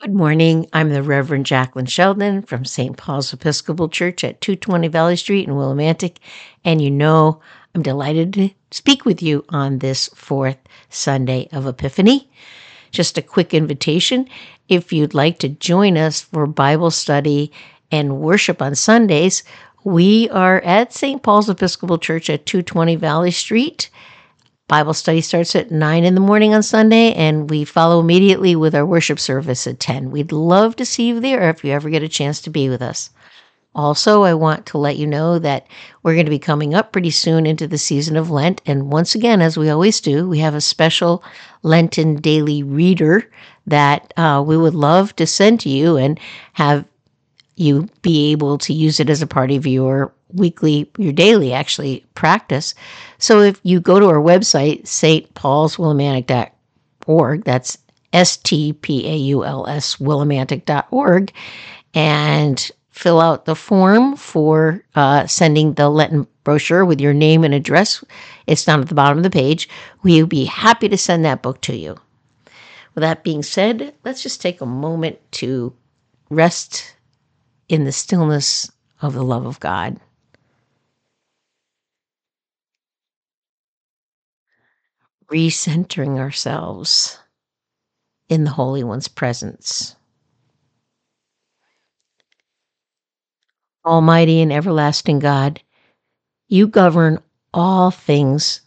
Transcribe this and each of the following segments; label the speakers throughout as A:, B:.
A: Good morning. I'm the Reverend Jacqueline Sheldon from St. Paul's Episcopal Church at 220 Valley Street in Willimantic. And you know, I'm delighted to speak with you on this fourth Sunday of Epiphany. Just a quick invitation if you'd like to join us for Bible study and worship on Sundays, we are at St. Paul's Episcopal Church at 220 Valley Street. Bible study starts at 9 in the morning on Sunday, and we follow immediately with our worship service at 10. We'd love to see you there if you ever get a chance to be with us. Also, I want to let you know that we're going to be coming up pretty soon into the season of Lent. And once again, as we always do, we have a special Lenten daily reader that uh, we would love to send to you and have you be able to use it as a part of your weekly, your daily actually practice. So if you go to our website, stpaulswillimantic.org, that's S T P A U L S willimantic.org, and fill out the form for uh, sending the Lenten brochure with your name and address. It's down at the bottom of the page. We'll be happy to send that book to you. With that being said, let's just take a moment to rest in the stillness of the love of God. Recentering ourselves in the Holy One's presence. Almighty and everlasting God, you govern all things,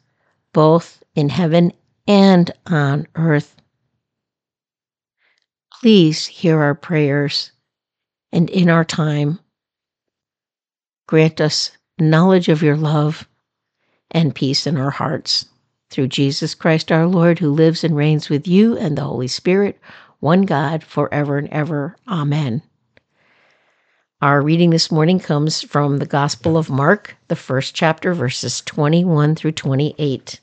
A: both in heaven and on earth. Please hear our prayers and in our time, grant us knowledge of your love and peace in our hearts. Through Jesus Christ our Lord, who lives and reigns with you and the Holy Spirit, one God, forever and ever. Amen. Our reading this morning comes from the Gospel of Mark, the first chapter, verses 21 through 28.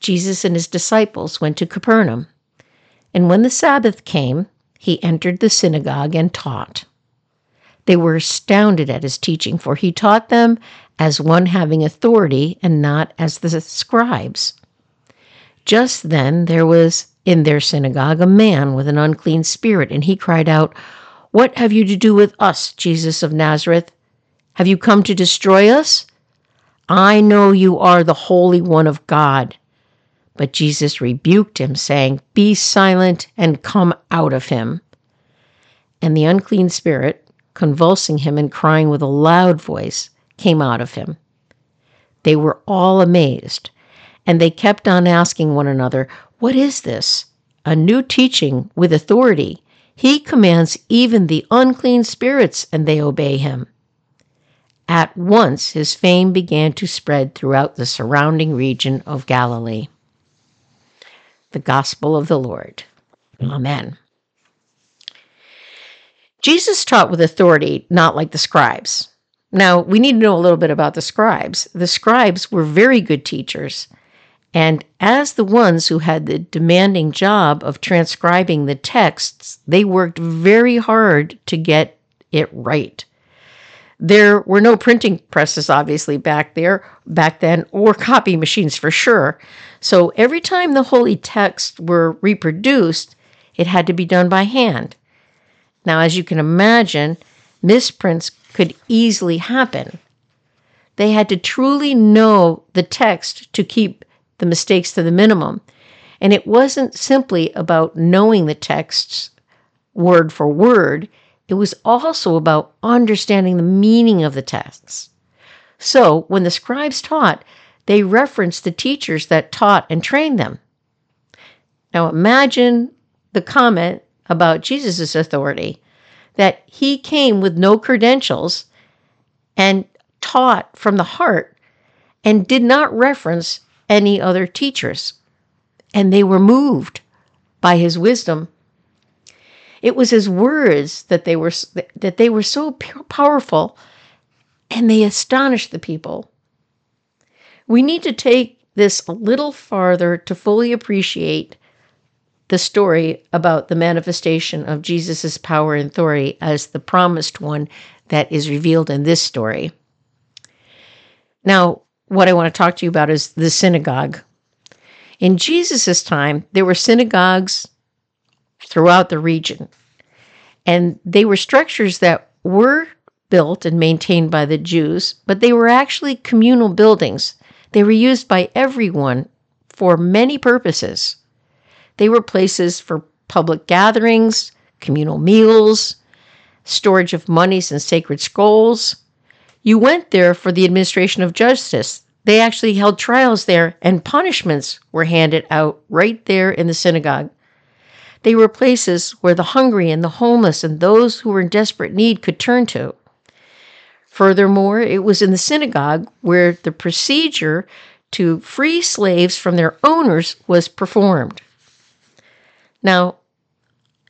A: Jesus and his disciples went to Capernaum, and when the Sabbath came, he entered the synagogue and taught. They were astounded at his teaching, for he taught them as one having authority and not as the scribes. Just then there was in their synagogue a man with an unclean spirit, and he cried out, What have you to do with us, Jesus of Nazareth? Have you come to destroy us? I know you are the Holy One of God. But Jesus rebuked him, saying, Be silent and come out of him. And the unclean spirit, convulsing him and crying with a loud voice, came out of him. They were all amazed, and they kept on asking one another, What is this? A new teaching with authority. He commands even the unclean spirits, and they obey him. At once his fame began to spread throughout the surrounding region of Galilee the gospel of the Lord. Amen. Jesus taught with authority, not like the scribes. Now, we need to know a little bit about the scribes. The scribes were very good teachers, and as the ones who had the demanding job of transcribing the texts, they worked very hard to get it right. There were no printing presses, obviously, back there, back then, or copy machines for sure. So every time the holy texts were reproduced, it had to be done by hand. Now, as you can imagine, misprints could easily happen. They had to truly know the text to keep the mistakes to the minimum. And it wasn't simply about knowing the texts word for word, it was also about understanding the meaning of the texts. So, when the scribes taught, they referenced the teachers that taught and trained them. Now, imagine the comment about Jesus' authority that he came with no credentials and taught from the heart and did not reference any other teachers. And they were moved by his wisdom it was his words that they were that they were so powerful and they astonished the people. We need to take this a little farther to fully appreciate the story about the manifestation of Jesus' power and authority as the promised one that is revealed in this story. Now, what I want to talk to you about is the synagogue. In Jesus' time, there were synagogues throughout the region. And they were structures that were built and maintained by the Jews, but they were actually communal buildings. They were used by everyone for many purposes. They were places for public gatherings, communal meals, storage of monies and sacred scrolls. You went there for the administration of justice. They actually held trials there, and punishments were handed out right there in the synagogue. They were places where the hungry and the homeless and those who were in desperate need could turn to. Furthermore, it was in the synagogue where the procedure to free slaves from their owners was performed. Now,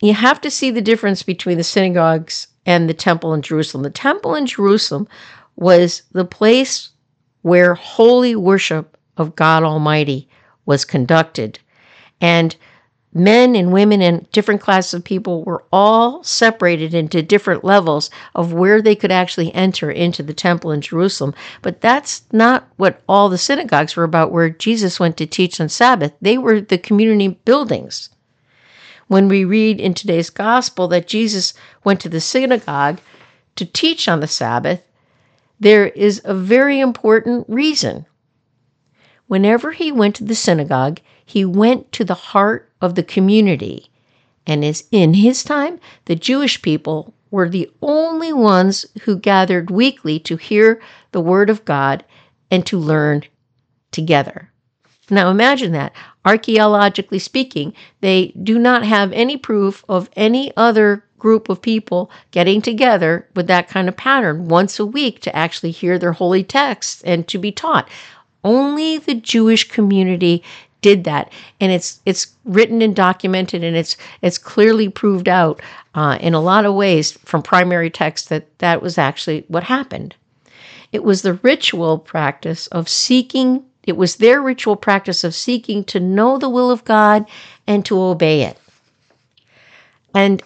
A: you have to see the difference between the synagogues and the temple in Jerusalem. The temple in Jerusalem was the place where holy worship of God Almighty was conducted. And men and women and different classes of people were all separated into different levels of where they could actually enter into the temple in Jerusalem. But that's not what all the synagogues were about, where Jesus went to teach on Sabbath. They were the community buildings. When we read in today's gospel that Jesus went to the synagogue to teach on the Sabbath, there is a very important reason. Whenever he went to the synagogue, he went to the heart of the community. And as in his time, the Jewish people were the only ones who gathered weekly to hear the word of God and to learn together. Now imagine that. Archaeologically speaking, they do not have any proof of any other group of people getting together with that kind of pattern once a week to actually hear their holy texts and to be taught. Only the Jewish community did that, and it's it's written and documented, and it's it's clearly proved out uh, in a lot of ways from primary text that that was actually what happened. It was the ritual practice of seeking. It was their ritual practice of seeking to know the will of God and to obey it. And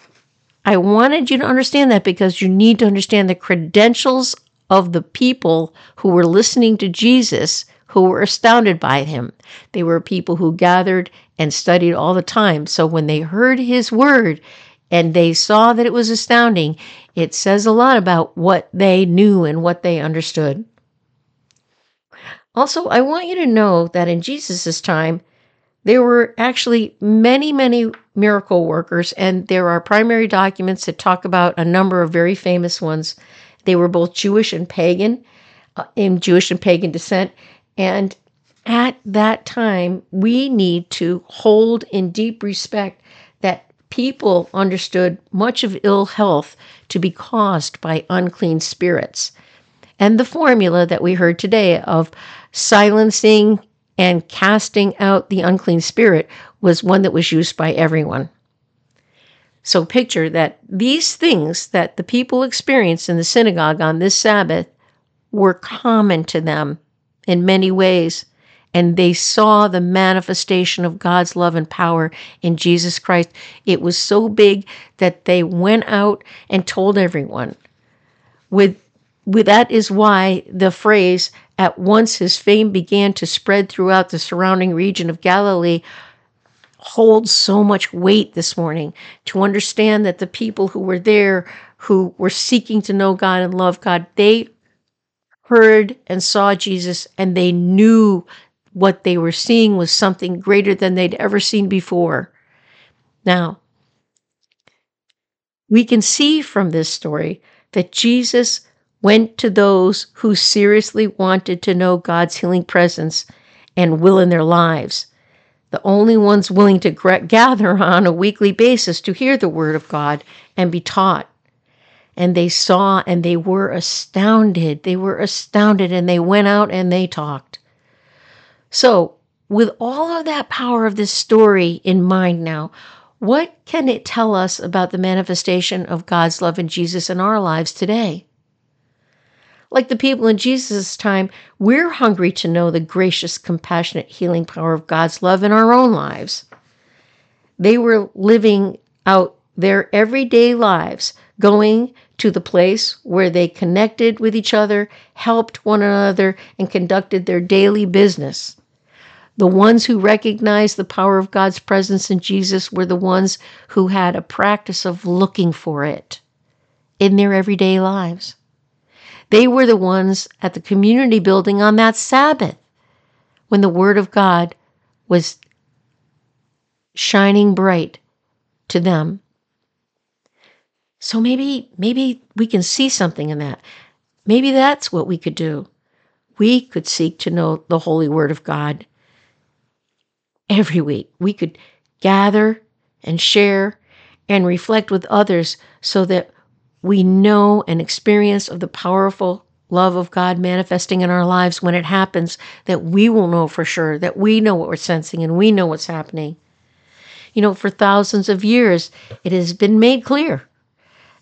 A: I wanted you to understand that because you need to understand the credentials of the people who were listening to Jesus who were astounded by him. They were people who gathered and studied all the time. So when they heard his word and they saw that it was astounding, it says a lot about what they knew and what they understood. Also, I want you to know that in Jesus' time, there were actually many, many miracle workers, and there are primary documents that talk about a number of very famous ones. They were both Jewish and pagan, uh, in Jewish and pagan descent, and at that time, we need to hold in deep respect that people understood much of ill health to be caused by unclean spirits. And the formula that we heard today of silencing and casting out the unclean spirit was one that was used by everyone. So picture that these things that the people experienced in the synagogue on this Sabbath were common to them in many ways. And they saw the manifestation of God's love and power in Jesus Christ. It was so big that they went out and told everyone. With, that is why the phrase, at once his fame began to spread throughout the surrounding region of Galilee, holds so much weight this morning to understand that the people who were there, who were seeking to know God and love God, they heard and saw Jesus, and they knew what they were seeing was something greater than they'd ever seen before. Now, we can see from this story that Jesus went to those who seriously wanted to know God's healing presence and will in their lives. The only ones willing to gather on a weekly basis to hear the word of God and be taught and they saw and they were astounded. They were astounded and they went out and they talked. So, with all of that power of this story in mind now, what can it tell us about the manifestation of God's love in Jesus in our lives today? Like the people in Jesus' time, we're hungry to know the gracious, compassionate, healing power of God's love in our own lives. They were living out their everyday lives, going to the place where they connected with each other, helped one another, and conducted their daily business. The ones who recognized the power of God's presence in Jesus were the ones who had a practice of looking for it in their everyday lives. They were the ones at the community building on that Sabbath when the Word of God was shining bright to them. So maybe maybe we can see something in that. Maybe that's what we could do. We could seek to know the holy word of God every week. We could gather and share and reflect with others so that we know and experience of the powerful love of God manifesting in our lives when it happens, that we will know for sure, that we know what we're sensing and we know what's happening. You know, for thousands of years, it has been made clear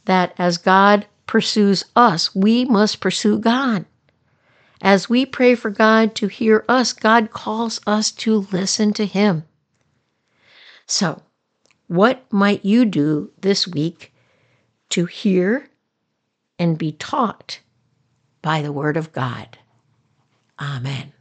A: that as God pursues us, we must pursue God. As we pray for God to hear us, God calls us to listen to Him. So, what might you do this week to hear and be taught by the Word of God? Amen.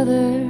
B: Other.